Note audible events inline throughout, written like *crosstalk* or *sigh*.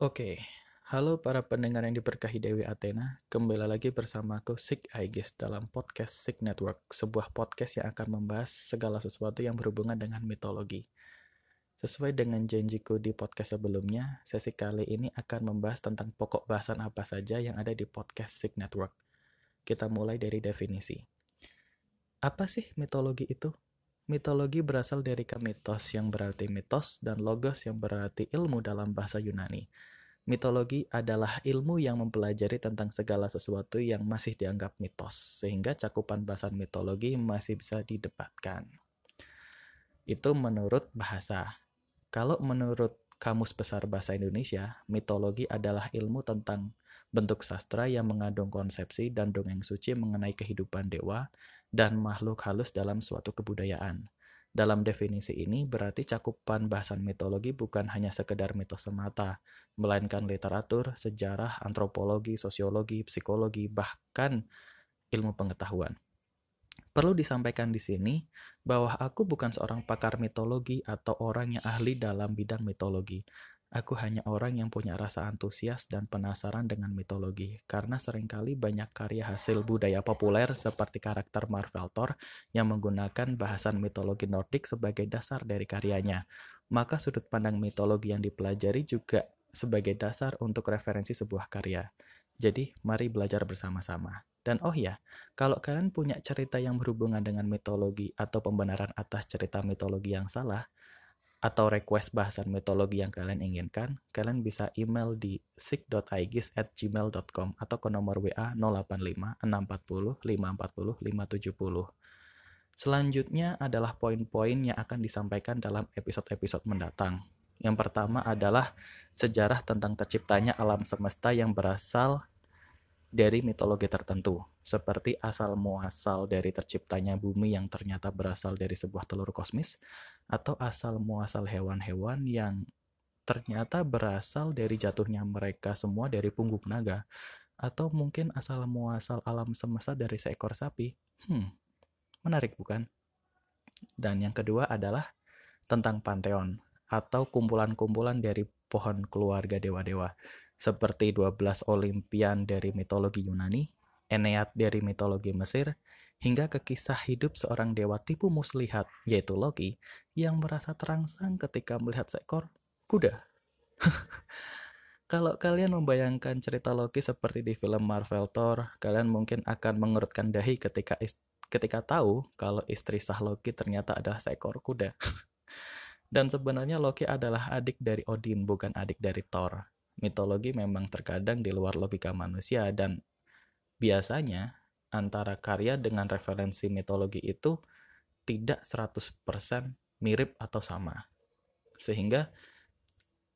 Oke, halo para pendengar yang diberkahi Dewi Athena. Kembali lagi bersama aku Sik Aegis dalam podcast Sik Network, sebuah podcast yang akan membahas segala sesuatu yang berhubungan dengan mitologi. Sesuai dengan janjiku di podcast sebelumnya, sesi kali ini akan membahas tentang pokok bahasan apa saja yang ada di podcast Sik Network. Kita mulai dari definisi. Apa sih mitologi itu? Mitologi berasal dari kamitos yang berarti mitos dan logos yang berarti ilmu dalam bahasa Yunani. Mitologi adalah ilmu yang mempelajari tentang segala sesuatu yang masih dianggap mitos, sehingga cakupan bahasan mitologi masih bisa didebatkan. Itu menurut bahasa. Kalau menurut Kamus Besar Bahasa Indonesia, mitologi adalah ilmu tentang bentuk sastra yang mengandung konsepsi dan dongeng suci mengenai kehidupan dewa dan makhluk halus dalam suatu kebudayaan. Dalam definisi ini berarti cakupan bahasan mitologi bukan hanya sekedar mitos semata, melainkan literatur, sejarah, antropologi, sosiologi, psikologi, bahkan ilmu pengetahuan. Perlu disampaikan di sini bahwa aku bukan seorang pakar mitologi atau orang yang ahli dalam bidang mitologi. Aku hanya orang yang punya rasa antusias dan penasaran dengan mitologi, karena sering kali banyak karya hasil budaya populer seperti karakter Marvel Thor yang menggunakan bahasan mitologi Nordik sebagai dasar dari karyanya. Maka sudut pandang mitologi yang dipelajari juga sebagai dasar untuk referensi sebuah karya. Jadi, mari belajar bersama-sama. Dan oh ya, kalau kalian punya cerita yang berhubungan dengan mitologi atau pembenaran atas cerita mitologi yang salah, atau request bahasan mitologi yang kalian inginkan, kalian bisa email di sik.aegis@gmail.com atau ke nomor WA 085 640 540 570. Selanjutnya adalah poin-poin yang akan disampaikan dalam episode-episode mendatang. Yang pertama adalah sejarah tentang terciptanya alam semesta yang berasal dari mitologi tertentu, seperti asal muasal dari terciptanya bumi yang ternyata berasal dari sebuah telur kosmis, atau asal muasal hewan-hewan yang ternyata berasal dari jatuhnya mereka semua dari punggung naga, atau mungkin asal muasal alam semesta dari seekor sapi. Hmm, menarik bukan? Dan yang kedua adalah tentang pantheon atau kumpulan-kumpulan dari pohon keluarga dewa-dewa seperti 12 Olimpian dari mitologi Yunani, Enead dari mitologi Mesir, hingga ke kisah hidup seorang dewa tipu muslihat, yaitu Loki, yang merasa terangsang ketika melihat seekor kuda. *laughs* Kalau kalian membayangkan cerita Loki seperti di film Marvel Thor, kalian mungkin akan mengerutkan dahi ketika ketika tahu kalau istri sah Loki ternyata adalah seekor kuda. *laughs* Dan sebenarnya Loki adalah adik dari Odin, bukan adik dari Thor mitologi memang terkadang di luar logika manusia dan biasanya antara karya dengan referensi mitologi itu tidak 100% mirip atau sama. Sehingga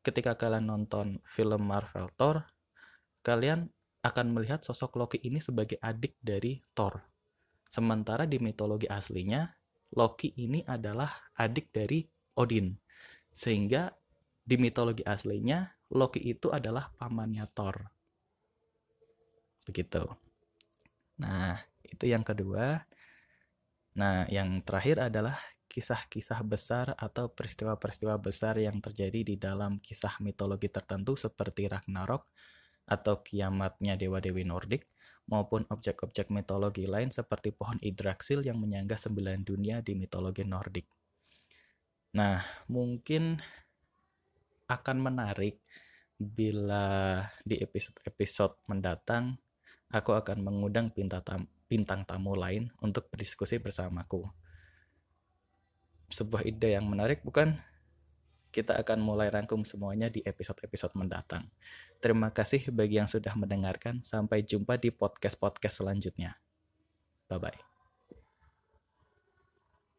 ketika kalian nonton film Marvel Thor, kalian akan melihat sosok Loki ini sebagai adik dari Thor. Sementara di mitologi aslinya, Loki ini adalah adik dari Odin. Sehingga di mitologi aslinya Loki itu adalah pamannya Thor. Begitu. Nah, itu yang kedua. Nah, yang terakhir adalah kisah-kisah besar atau peristiwa-peristiwa besar yang terjadi di dalam kisah mitologi tertentu seperti Ragnarok atau kiamatnya dewa-dewi Nordik maupun objek-objek mitologi lain seperti pohon Yggdrasil yang menyangga sembilan dunia di mitologi Nordik. Nah, mungkin akan menarik bila di episode-episode mendatang aku akan mengundang bintang tamu lain untuk berdiskusi bersamaku. Sebuah ide yang menarik bukan? Kita akan mulai rangkum semuanya di episode-episode mendatang. Terima kasih bagi yang sudah mendengarkan. Sampai jumpa di podcast-podcast selanjutnya. Bye-bye.